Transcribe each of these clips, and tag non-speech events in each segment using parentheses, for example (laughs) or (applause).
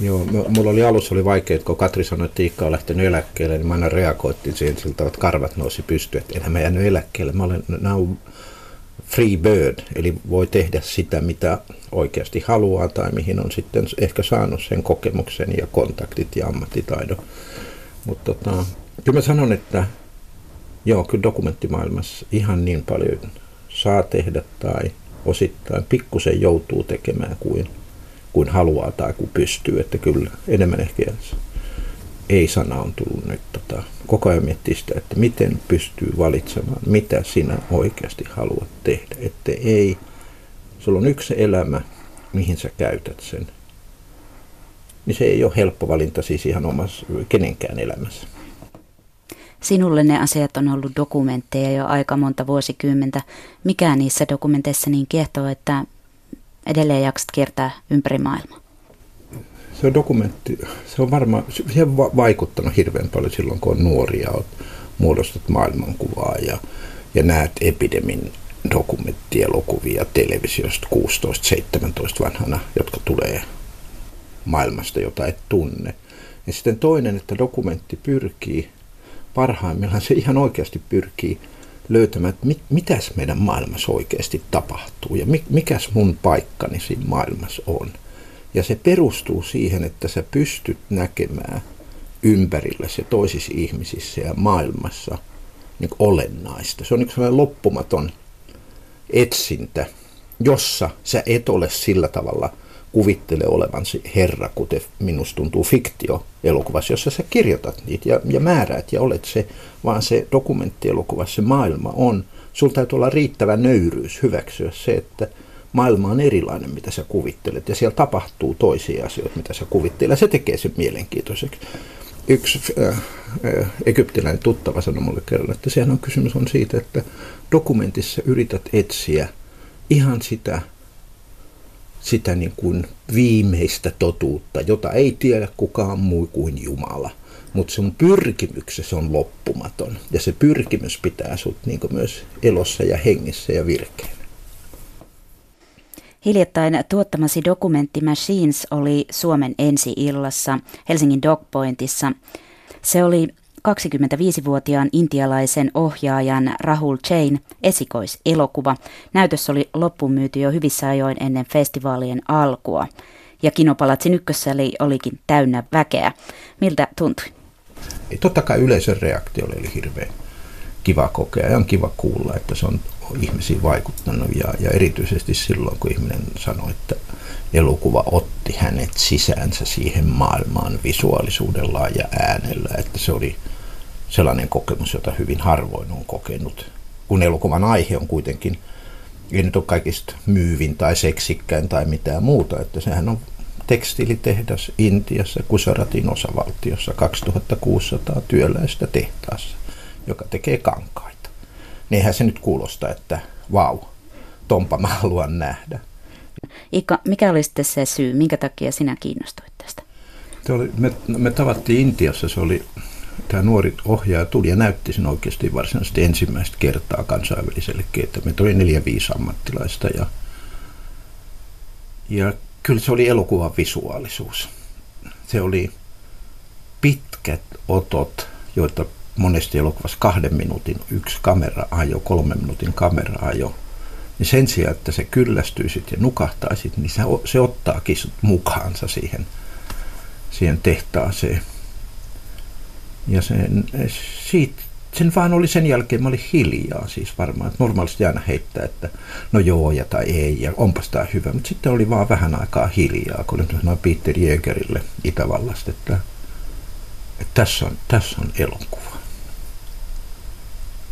Joo, mulla oli alussa oli vaikea, kun Katri sanoi, että Iikka on lähtenyt eläkkeelle, niin mä aina reagoittiin siihen siltä, että karvat nousi pystyyn, että enhän mä jäänyt eläkkeelle. Mä olen now free bird, eli voi tehdä sitä, mitä oikeasti haluaa tai mihin on sitten ehkä saanut sen kokemuksen ja kontaktit ja ammattitaidon. Mutta tota, kyllä mä sanon, että joo, kyllä dokumenttimaailmassa ihan niin paljon saa tehdä tai osittain pikkusen joutuu tekemään kuin, kuin haluaa tai kuin pystyy. Että kyllä enemmän ehkä ei-sana on tullut nyt tota, koko ajan miettiä sitä, että miten pystyy valitsemaan, mitä sinä oikeasti haluat tehdä. Että ei, sulla on yksi elämä, mihin sä käytät sen. Niin se ei ole helppo valinta siis ihan omassa kenenkään elämässä. Sinulle ne asiat on ollut dokumentteja jo aika monta vuosikymmentä. Mikä niissä dokumenteissa niin kiehtoo, että edelleen jaksat kiertää ympäri maailmaa? Se on dokumentti, se on varmaan, se on vaikuttanut hirveän paljon silloin, kun on nuoria, olet muodostat maailmankuvaa ja, ja näet epidemin dokumenttielokuvia televisiosta 16-17 vanhana, jotka tulee maailmasta, jota et tunne. Ja sitten toinen, että dokumentti pyrkii parhaimmillaan se ihan oikeasti pyrkii löytämään, että mit, mitäs meidän maailmassa oikeasti tapahtuu ja mikäs mun paikkani siinä maailmassa on. Ja se perustuu siihen, että sä pystyt näkemään ympärilläsi ja toisissa ihmisissä ja maailmassa niin olennaista. Se on niin sellainen loppumaton etsintä, jossa sä et ole sillä tavalla – kuvittele olevansi herra, kuten minusta tuntuu fiktio-elokuvassa, jossa sä kirjoitat niitä ja, ja määräät ja olet se, vaan se dokumenttielokuvassa se maailma on. Sulla täytyy olla riittävä nöyryys hyväksyä se, että maailma on erilainen, mitä sä kuvittelet, ja siellä tapahtuu toisia asioita, mitä sä kuvittelet, se tekee sen mielenkiintoiseksi. Yksi äh, äh, egyptiläinen tuttava sanoi mulle kerran, että sehän on kysymys on siitä, että dokumentissa yrität etsiä ihan sitä sitä niin kuin viimeistä totuutta, jota ei tiedä kukaan muu kuin Jumala. Mutta sun pyrkimyksessä on loppumaton ja se pyrkimys pitää sut niin myös elossa ja hengissä ja virkeänä. Hiljattain tuottamasi dokumentti Machines oli Suomen ensi-illassa Helsingin Dogpointissa. Se oli 25-vuotiaan intialaisen ohjaajan Rahul Chain esikoiselokuva. Näytös oli loppuun myyty jo hyvissä ajoin ennen festivaalien alkua. Ja Kinopalatsin ykkössäli olikin täynnä väkeä. Miltä tuntui? Totta kai yleisön reaktio oli hirveän kiva kokea ja on kiva kuulla, että se on ihmisiin vaikuttanut ja, ja erityisesti silloin, kun ihminen sanoi, että elokuva otti hänet sisäänsä siihen maailmaan visuaalisuudellaan ja äänellä, että se oli sellainen kokemus, jota hyvin harvoin on kokenut. Kun elokuvan aihe on kuitenkin, ei nyt ole kaikista myyvin tai seksikkäin tai mitään muuta, että sehän on tekstiilitehdas Intiassa, Kusaratin osavaltiossa, 2600 työläistä tehtaassa, joka tekee kankaita. Niinhän se nyt kuulostaa, että vau, tompa mä haluan nähdä. Ika, mikä oli sitten se syy, minkä takia sinä kiinnostuit tästä? Oli, me, me tavattiin Intiassa, se oli tämä nuori ohjaaja tuli ja näytti sen oikeasti varsinaisesti ensimmäistä kertaa kansainvälisellekin, että me tuli neljä viisi ammattilaista ja, ja kyllä se oli elokuvan visuaalisuus. Se oli pitkät otot, joita monesti elokuvassa kahden minuutin yksi kamera ajo, kolmen minuutin kamera ajo. Niin sen sijaan, että se kyllästyisit ja nukahtaisit, niin se, se ottaakin mukaansa siihen, siihen tehtaaseen. Ja sen, siitä, sen vaan oli sen jälkeen, mä olin hiljaa siis varmaan. Että normaalisti aina heittää, että no joo ja tai ei ja onpas tämä hyvä. Mutta sitten oli vaan vähän aikaa hiljaa, kun olin sanoin Peter Jägerille Itävallasta, että, että tässä, on, tässä on elokuva.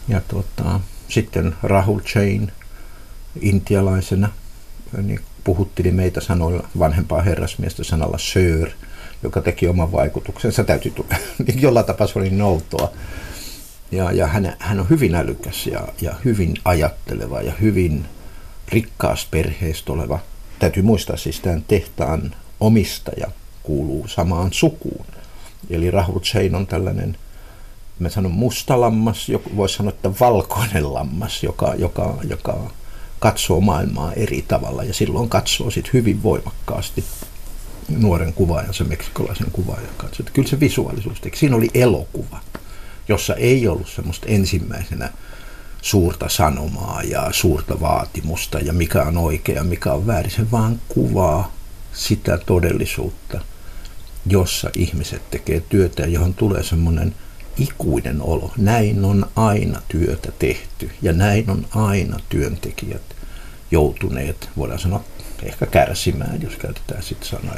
Ja tuota, sitten Rahul Chain intialaisena niin puhutteli meitä sanoilla vanhempaa herrasmiestä sanalla Sir – joka teki oman vaikutuksensa. Täytyy tulla, (laughs) niin jollain tapaa se oli noutoa. Ja, ja hän, hän on hyvin älykäs ja, ja hyvin ajatteleva ja hyvin rikkaasta perheestä oleva. Täytyy muistaa siis tämän tehtaan omistaja kuuluu samaan sukuun. Eli Rahul Chain on tällainen, mä sanon musta lammas, voisi sanoa, että valkoinen lammas, joka, joka, joka katsoo maailmaa eri tavalla ja silloin katsoo sitten hyvin voimakkaasti nuoren kuvaajan, se meksikolaisen kuvaajan kanssa. Että kyllä se visuaalisuus teki. Siinä oli elokuva, jossa ei ollut semmoista ensimmäisenä suurta sanomaa ja suurta vaatimusta ja mikä on oikea mikä on väärin. Se vaan kuvaa sitä todellisuutta, jossa ihmiset tekee työtä ja johon tulee semmoinen ikuinen olo. Näin on aina työtä tehty ja näin on aina työntekijät joutuneet, voidaan sanoa, ehkä kärsimään, jos käytetään sitten sanaa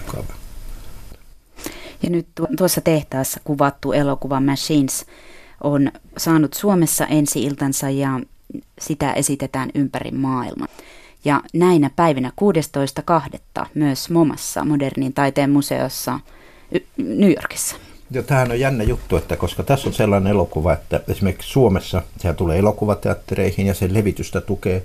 Ja nyt tuossa tehtaassa kuvattu elokuva Machines on saanut Suomessa ensi-iltansa ja sitä esitetään ympäri maailman. Ja näinä päivinä 16.2. myös MoMassa, modernin taiteen museossa New Yorkissa. Ja tämähän on jännä juttu, että koska tässä on sellainen elokuva, että esimerkiksi Suomessa sehän tulee elokuvateattereihin ja sen levitystä tukee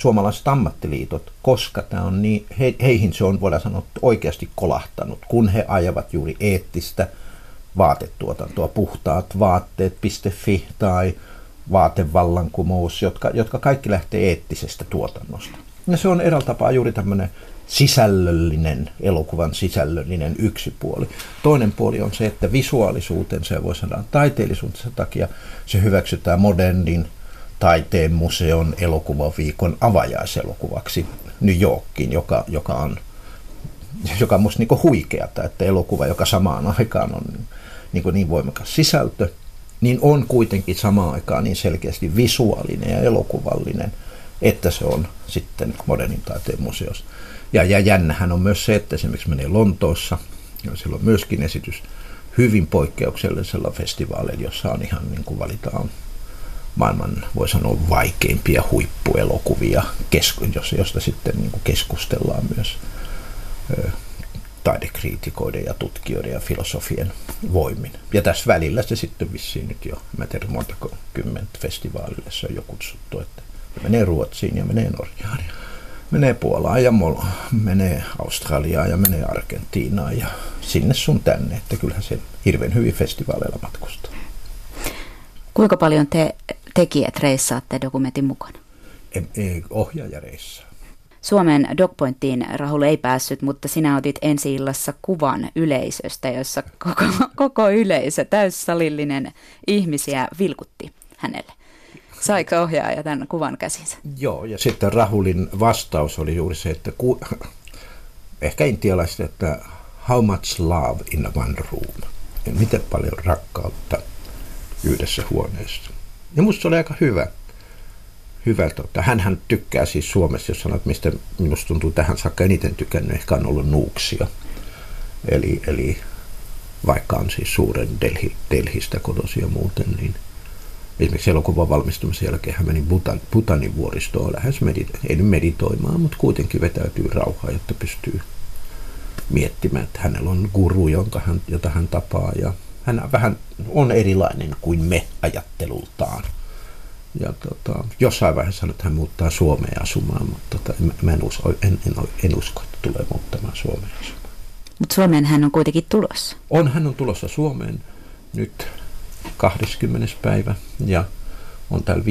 suomalaiset ammattiliitot, koska tämä on niin, he, heihin se on, voidaan sanoa, oikeasti kolahtanut, kun he ajavat juuri eettistä vaatetuotantoa, puhtaat vaatteet.fi tai vaatevallankumous, jotka, jotka kaikki lähtee eettisestä tuotannosta. Ja se on eräällä tapaa juuri tämmöinen sisällöllinen, elokuvan sisällöllinen yksi puoli. Toinen puoli on se, että visuaalisuutensa ja voi sanoa taiteellisuutensa takia se hyväksytään modernin taiteen museon elokuvaviikon avajaiselokuvaksi New Yorkiin, joka, joka on joka on musta niin huikeata, että elokuva, joka samaan aikaan on niin, niin voimakas sisältö, niin on kuitenkin samaan aikaan niin selkeästi visuaalinen ja elokuvallinen, että se on sitten modernin taiteen museossa. Ja, ja jännähän on myös se, että esimerkiksi menee Lontoossa, ja siellä on myöskin esitys hyvin poikkeuksellisella festivaaleilla, jossa on ihan niin kuin valitaan maailman, voi sanoa, vaikeimpia huippuelokuvia, josta sitten niin kuin keskustellaan myös taidekriitikoiden ja tutkijoiden ja filosofien voimin. Ja tässä välillä se sitten vissiin nyt jo, mä tiedän montako kymmentä festivaalille se on jo kutsuttu, että menee Ruotsiin ja menee Norjaan ja menee Puolaan ja menee Australiaan ja menee Argentiinaan ja sinne sun tänne, että kyllähän se hirveän hyvin festivaaleilla matkustaa. Kuinka paljon te tekijät reissaatte dokumentin mukana? Ei, ei ohjaaja reissaa. Suomen Dogpointtiin Rahul ei päässyt, mutta sinä otit ensi illassa kuvan yleisöstä, jossa koko, koko yleisö, täyssalillinen ihmisiä vilkutti hänelle. Saiko ohjaaja tämän kuvan käsinsä? Joo, ja sitten Rahulin vastaus oli juuri se, että ku, ehkä intialaiset, että how much love in one room. Ja miten paljon rakkautta yhdessä huoneessa. Ja musta se oli aika hyvä. hyvä tota. Hänhän tykkää siis Suomessa, jos sanot, mistä minusta tuntuu tähän saakka eniten tykännyt, ehkä on ollut Nuuksia. Eli, eli vaikka on siis suuren Delhi, Delhistä kotoisia muuten, niin – Esimerkiksi elokuvan valmistumisen jälkeen hän meni Butan, Butanin vuoristoon lähes medito- ei nyt meditoimaan, mutta kuitenkin vetäytyy rauhaa, jotta pystyy miettimään, että hänellä on guru, jonka hän, jota hän tapaa ja hän vähän on erilainen kuin me ajattelultaan. Ja tota, jossain vaiheessa sanoi, että hän muuttaa Suomeen asumaan, mutta tota, mä en, usko, en, en, en usko, että tulee muuttamaan Suomeen asumaan. Mutta Suomeen hän on kuitenkin tulossa. On, hän on tulossa Suomeen nyt 20. päivä ja on täällä 5-6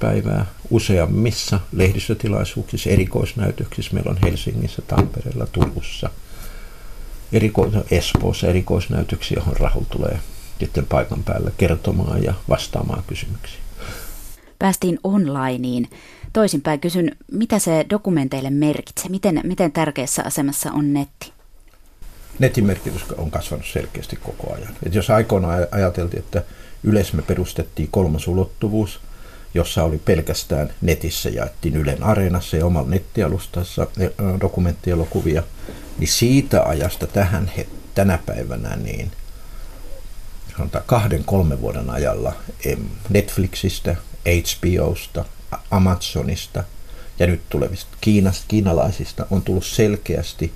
päivää useammissa lehdistötilaisuuksissa, erikoisnäytöksissä. Meillä on Helsingissä, Tampereella, Turussa, eriko- Espoossa erikoisnäytöksiä, johon Rahul tulee sitten paikan päällä kertomaan ja vastaamaan kysymyksiin. Päästiin onlineen. Toisinpäin kysyn, mitä se dokumenteille merkitsee? Miten, miten tärkeässä asemassa on netti? netin merkitys on kasvanut selkeästi koko ajan. Et jos aikoinaan ajateltiin, että Yleisme perustettiin kolmas ulottuvuus, jossa oli pelkästään netissä jaettiin Ylen Areenassa ja omalla nettialustassa dokumenttielokuvia, niin siitä ajasta tähän tänä päivänä niin sanotaan kahden, kolmen vuoden ajalla Netflixistä, HBOsta, Amazonista ja nyt tulevista Kiinasta, kiinalaisista on tullut selkeästi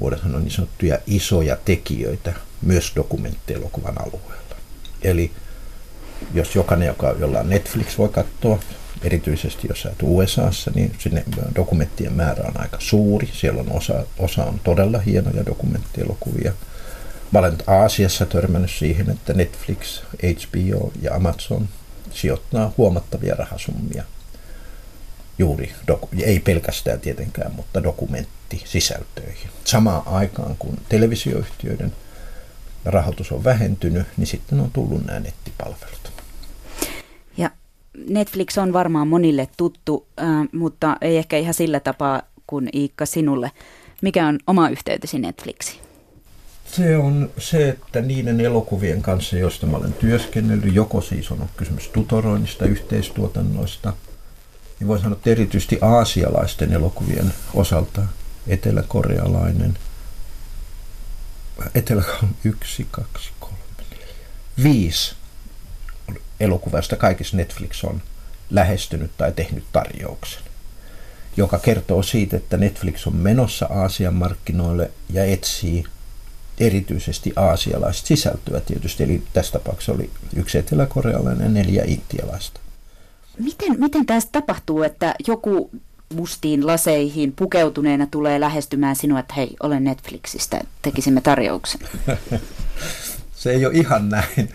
voidaan sanoa niin sanottuja isoja tekijöitä myös dokumenttielokuvan alueella. Eli jos jokainen, joka, jolla on Netflix, voi katsoa, erityisesti jos et USAssa, niin sinne dokumenttien määrä on aika suuri. Siellä on osa, osa on todella hienoja dokumenttielokuvia. Mä olen Aasiassa törmännyt siihen, että Netflix, HBO ja Amazon sijoittaa huomattavia rahasummia juuri, doku- ei pelkästään tietenkään, mutta dokumenttisisältöihin. Samaan aikaan kun televisioyhtiöiden rahoitus on vähentynyt, niin sitten on tullut nämä nettipalvelut. Netflix on varmaan monille tuttu, mutta ei ehkä ihan sillä tapaa kuin Iikka sinulle. Mikä on oma yhteytesi Netflixiin? Se on se, että niiden elokuvien kanssa, joista mä olen työskennellyt, joko siis on kysymys tutoroinnista, yhteistuotannoista, niin voi sanoa, että erityisesti aasialaisten elokuvien osalta eteläkorealainen, etelä (laughs) yksi, kaksi, kolme, neljä, viisi elokuvasta kaikissa Netflix on lähestynyt tai tehnyt tarjouksen, joka kertoo siitä, että Netflix on menossa Aasian markkinoille ja etsii erityisesti aasialaista sisältöä tietysti, eli tässä tapauksessa oli yksi eteläkorealainen ja neljä intialaista. Miten, miten tässä tapahtuu, että joku mustiin laseihin pukeutuneena tulee lähestymään sinua, että hei, olen Netflixistä, tekisimme tarjouksen? (laughs) Se ei ole ihan näin.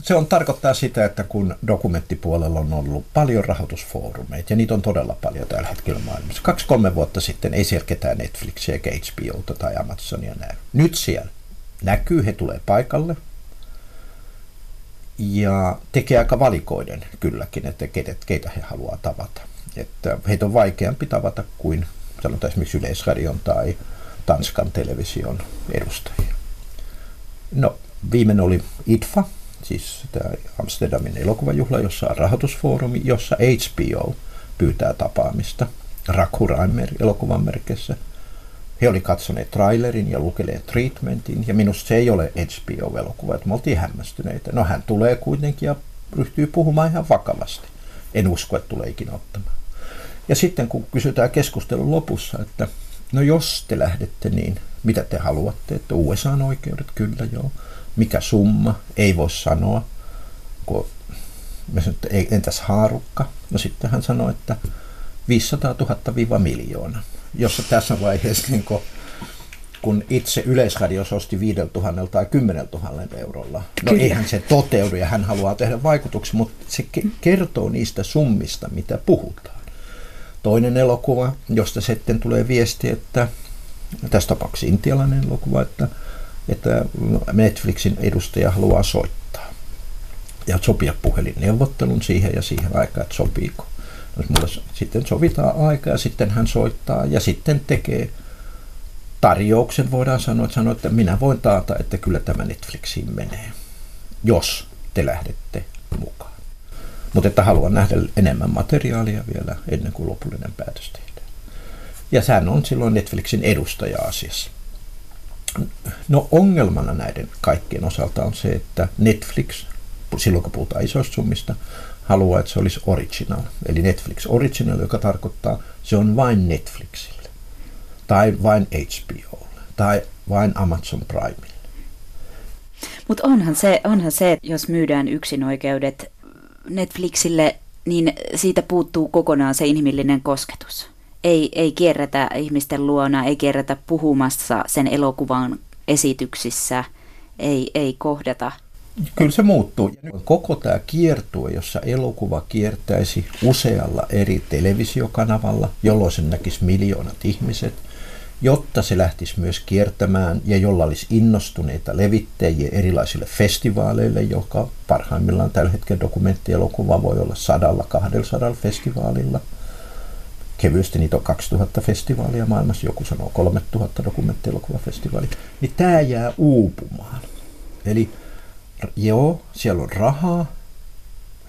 Se on tarkoittaa sitä, että kun dokumenttipuolella on ollut paljon rahoitusfoorumeita, ja niitä on todella paljon tällä hetkellä maailmassa. Kaksi-kolme vuotta sitten ei siellä ketään Netflixiä, eikä HBOta tai Amazonia näy. Nyt siellä näkyy, he tulee paikalle, ja tekee aika valikoiden kylläkin, että keitä, keitä he haluaa tavata. Että heitä on vaikeampi tavata kuin sanotaan esimerkiksi Yleisradion tai Tanskan television edustajia. No, viimeinen oli IDFA, siis tämä Amsterdamin elokuvajuhla, jossa on rahoitusfoorumi, jossa HBO pyytää tapaamista Rakhuraimer elokuvan merkissä. He oli katsoneet trailerin ja lukeneet treatmentin, ja minusta se ei ole HBO-elokuva, että me oltiin hämmästyneitä. No hän tulee kuitenkin ja ryhtyy puhumaan ihan vakavasti. En usko, että tulee ikinä ottamaan. Ja sitten kun kysytään keskustelun lopussa, että no jos te lähdette, niin mitä te haluatte, että USA-oikeudet, kyllä joo mikä summa, ei voi sanoa. Kun mä sanoin, että entäs haarukka? No sitten hän sanoi, että 500 000 miljoona. Jossa tässä vaiheessa, niin kun, kun itse Yleisradios osti 5 000 tai 10 000 eurolla. No Kyllä. eihän se toteudu ja hän haluaa tehdä vaikutuksia, mutta se kertoo niistä summista, mitä puhutaan. Toinen elokuva, josta sitten tulee viesti, että tässä tapauksessa intialainen elokuva, että että Netflixin edustaja haluaa soittaa ja sopia puhelinneuvottelun siihen ja siihen aikaan, että sopiiko. No, sitten sovitaan aika ja sitten hän soittaa ja sitten tekee tarjouksen, voidaan sanoa, että, sanoa, että minä voin taata, että kyllä tämä Netflixiin menee, jos te lähdette mukaan. Mutta että haluan nähdä enemmän materiaalia vielä ennen kuin lopullinen päätös tehdään. Ja sehän on silloin Netflixin edustaja asiassa. No ongelmana näiden kaikkien osalta on se, että Netflix, silloin kun puhutaan isoista summista, haluaa, että se olisi original. Eli Netflix original, joka tarkoittaa, se on vain Netflixille. Tai vain HBOlle. Tai vain Amazon Primelle. Mutta onhan se, onhan se, että jos myydään yksinoikeudet Netflixille, niin siitä puuttuu kokonaan se inhimillinen kosketus ei, ei kierrätä ihmisten luona, ei kierrätä puhumassa sen elokuvan esityksissä, ei, ei kohdata. Kyllä se muuttuu. Koko tämä kiertue, jossa elokuva kiertäisi usealla eri televisiokanavalla, jolloin sen näkisi miljoonat ihmiset, jotta se lähtisi myös kiertämään ja jolla olisi innostuneita levittäjiä erilaisille festivaaleille, joka parhaimmillaan tällä hetkellä dokumenttielokuva voi olla sadalla, kahdella sadalla festivaalilla – kevyesti niitä on 2000 festivaalia maailmassa, joku sanoo 3000 dokumenttielokuvafestivaalia, niin tämä jää uupumaan. Eli joo, siellä on rahaa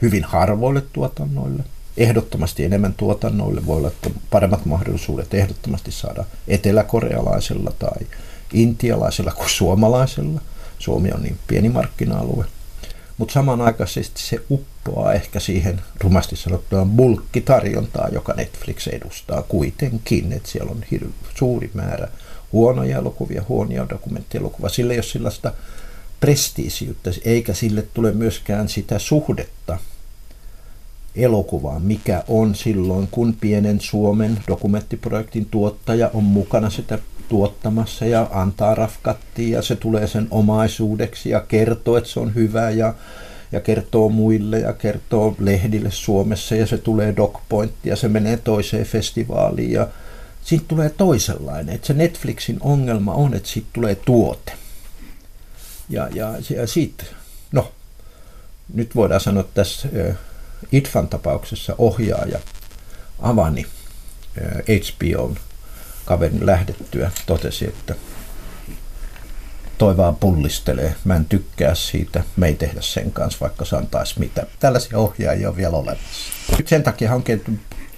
hyvin harvoille tuotannoille, ehdottomasti enemmän tuotannoille voi olla paremmat mahdollisuudet ehdottomasti saada eteläkorealaisella tai intialaisella kuin suomalaisella. Suomi on niin pieni markkina-alue. Mutta samanaikaisesti se uppoaa ehkä siihen rumasti sanottuna bulkkitarjontaan, joka Netflix edustaa kuitenkin, että siellä on hir- suuri määrä huonoja elokuvia, huonoja dokumenttielokuvia. Sille ei ole sellaista prestiisiyttä, eikä sille tule myöskään sitä suhdetta elokuvaan, mikä on silloin, kun pienen Suomen dokumenttiprojektin tuottaja on mukana sitä tuottamassa ja antaa rafkattiin ja se tulee sen omaisuudeksi ja kertoo, että se on hyvä ja, ja kertoo muille ja kertoo lehdille Suomessa ja se tulee DocPoint ja se menee toiseen festivaaliin ja siitä tulee toisenlainen. Että se Netflixin ongelma on, että siitä tulee tuote. Ja, ja, ja siitä, no, nyt voidaan sanoa tässä ITFAN tapauksessa ohjaaja Avani HBOn kaverin lähdettyä totesi, että toi vaan pullistelee. Mä en tykkää siitä. Me ei tehdä sen kanssa, vaikka se antaisi mitä. Tällaisia ohjaajia on vielä olemassa. Nyt sen takia on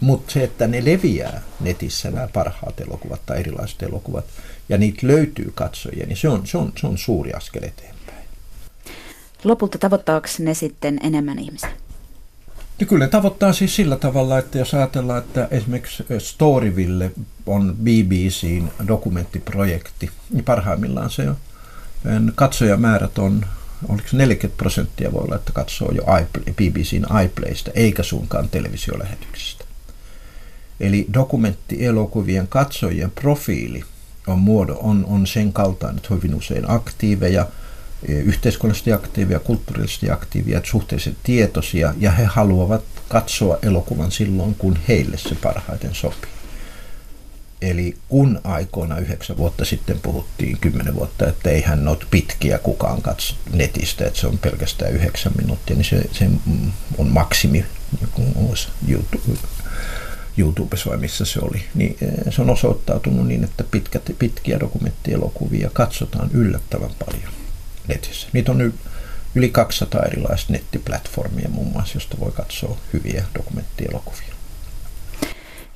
mutta se, että ne leviää netissä nämä parhaat elokuvat tai erilaiset elokuvat, ja niitä löytyy katsojia, niin se on, se on, se on suuri askel eteenpäin. Lopulta tavoittaako ne sitten enemmän ihmisiä? Ja kyllä tavoittaa siis sillä tavalla, että jos ajatellaan, että esimerkiksi Storyville on BBCn dokumenttiprojekti, niin parhaimmillaan se on katsojamäärät on, oliko 40 prosenttia voi olla, että katsoo jo BBCn iPlaystä, eikä suinkaan televisiolähetyksistä. Eli dokumenttielokuvien katsojien profiili on, muodo, on, on sen kaltainen, että hyvin usein aktiiveja, yhteiskunnallisesti aktiivia, kulttuurillisesti aktiivia, suhteellisesti tietoisia, ja he haluavat katsoa elokuvan silloin, kun heille se parhaiten sopii. Eli kun aikoina yhdeksän vuotta sitten puhuttiin, kymmenen vuotta, että eihän ole pitkiä kukaan katso netistä, että se on pelkästään yhdeksän minuuttia, niin se, se on maksimi, YouTube, YouTubessa vai missä se oli, niin eh, se on osoittautunut niin, että pitkät, pitkiä dokumenttielokuvia katsotaan yllättävän paljon netissä. Niitä on yli 200 erilaista nettiplatformia muun muassa, josta voi katsoa hyviä dokumenttielokuvia.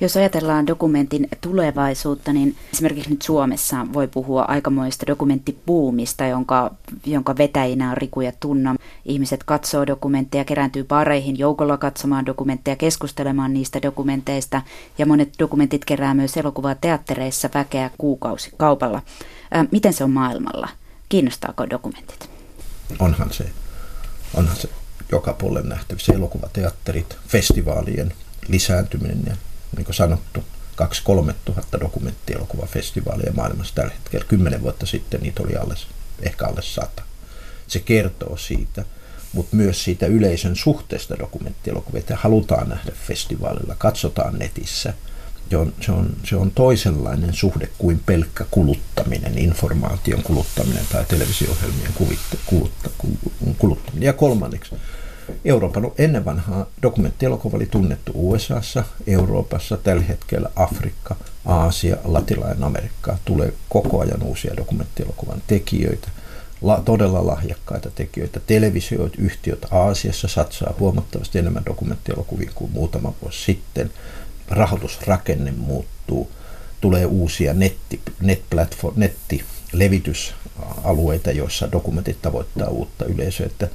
Jos ajatellaan dokumentin tulevaisuutta, niin esimerkiksi nyt Suomessa voi puhua aikamoista dokumenttipuumista, jonka, jonka vetäjinä on Riku ja Tunna. Ihmiset katsoo dokumentteja, kerääntyy pareihin joukolla katsomaan dokumentteja, keskustelemaan niistä dokumenteista ja monet dokumentit kerää myös elokuvaa teattereissa väkeä kuukausi kaupalla. Miten se on maailmalla? Kiinnostaako dokumentit? Onhan se, onhan se joka puolella nähtävissä elokuvateatterit, festivaalien lisääntyminen ja niin kuin sanottu, 2-3 tuhatta dokumenttielokuvafestivaalia maailmassa tällä hetkellä. Kymmenen vuotta sitten niitä oli alle, ehkä alle sata. Se kertoo siitä, mutta myös siitä yleisön suhteesta dokumenttielokuvia, halutaan nähdä festivaalilla, katsotaan netissä. Se on, se, on, se on toisenlainen suhde kuin pelkkä kuluttaminen, informaation kuluttaminen tai televisio-ohjelmien kuvitte, kulutta, kuluttaminen. Ja kolmanneksi, Euroopan ennen vanhaa dokumenttielokuva oli tunnettu USAssa, Euroopassa, tällä hetkellä Afrikka, Aasia, Latinalainen Amerikka. Tulee koko ajan uusia dokumenttielokuvan tekijöitä, la, todella lahjakkaita tekijöitä. Televisioit, yhtiöt Aasiassa satsaa huomattavasti enemmän dokumenttielokuviin kuin muutama vuosi sitten. Rahoitusrakenne muuttuu, tulee uusia netti, netplatform, nettilevitysalueita, joissa dokumentit tavoittaa uutta yleisöä. Että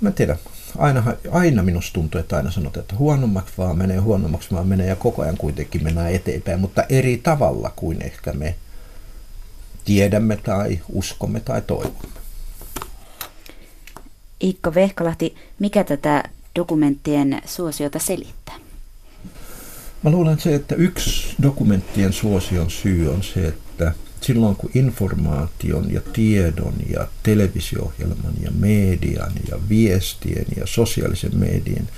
mä tiedän, aina, aina minusta tuntuu, että aina sanotaan, että huonommaksi vaan menee, huonommaksi vaan menee ja koko ajan kuitenkin mennään eteenpäin, mutta eri tavalla kuin ehkä me tiedämme tai uskomme tai toivomme. Ikko Vehkalahti, mikä tätä dokumenttien suosiota selittää? Mä luulen se, että yksi dokumenttien suosion syy on se, että silloin kun informaation ja tiedon ja televisio-ohjelman ja median ja viestien ja sosiaalisen median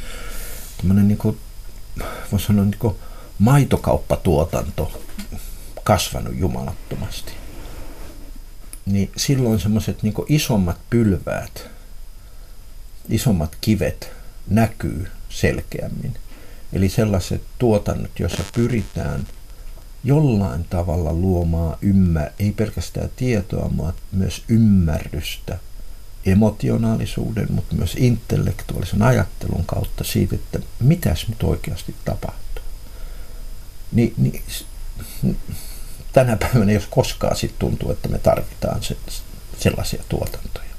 tämmöinen niin kuin, sanoa niin kuin maitokauppatuotanto kasvanut jumalattomasti, niin silloin semmoiset niin isommat pylväät, isommat kivet näkyy selkeämmin. Eli sellaiset tuotannot, joissa pyritään jollain tavalla luomaan ymmär, ei pelkästään tietoa, vaan myös ymmärrystä emotionaalisuuden, mutta myös intellektuaalisen ajattelun kautta siitä, että mitäs nyt oikeasti tapahtuu. Ni, niin tänä päivänä, jos koskaan sit tuntuu, että me tarvitaan se, sellaisia tuotantoja.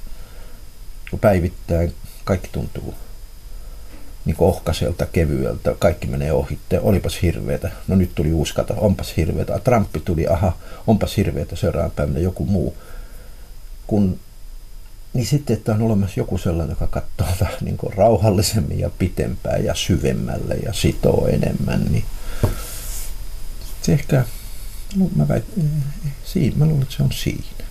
Kun päivittäin kaikki tuntuu niin ohkaselta, kevyeltä, kaikki menee ohitte, olipas hirveetä, no nyt tuli uusi kata, onpas hirveetä, Trumpi tuli, aha, onpas hirveetä, seuraavana päivänä joku muu. Kun, niin sitten, että on olemassa joku sellainen, joka katsoo vähän niin kuin rauhallisemmin ja pitempään ja syvemmälle ja sitoo enemmän, niin se ehkä, no mä, väit, siinä, mä luulen, että se on siinä.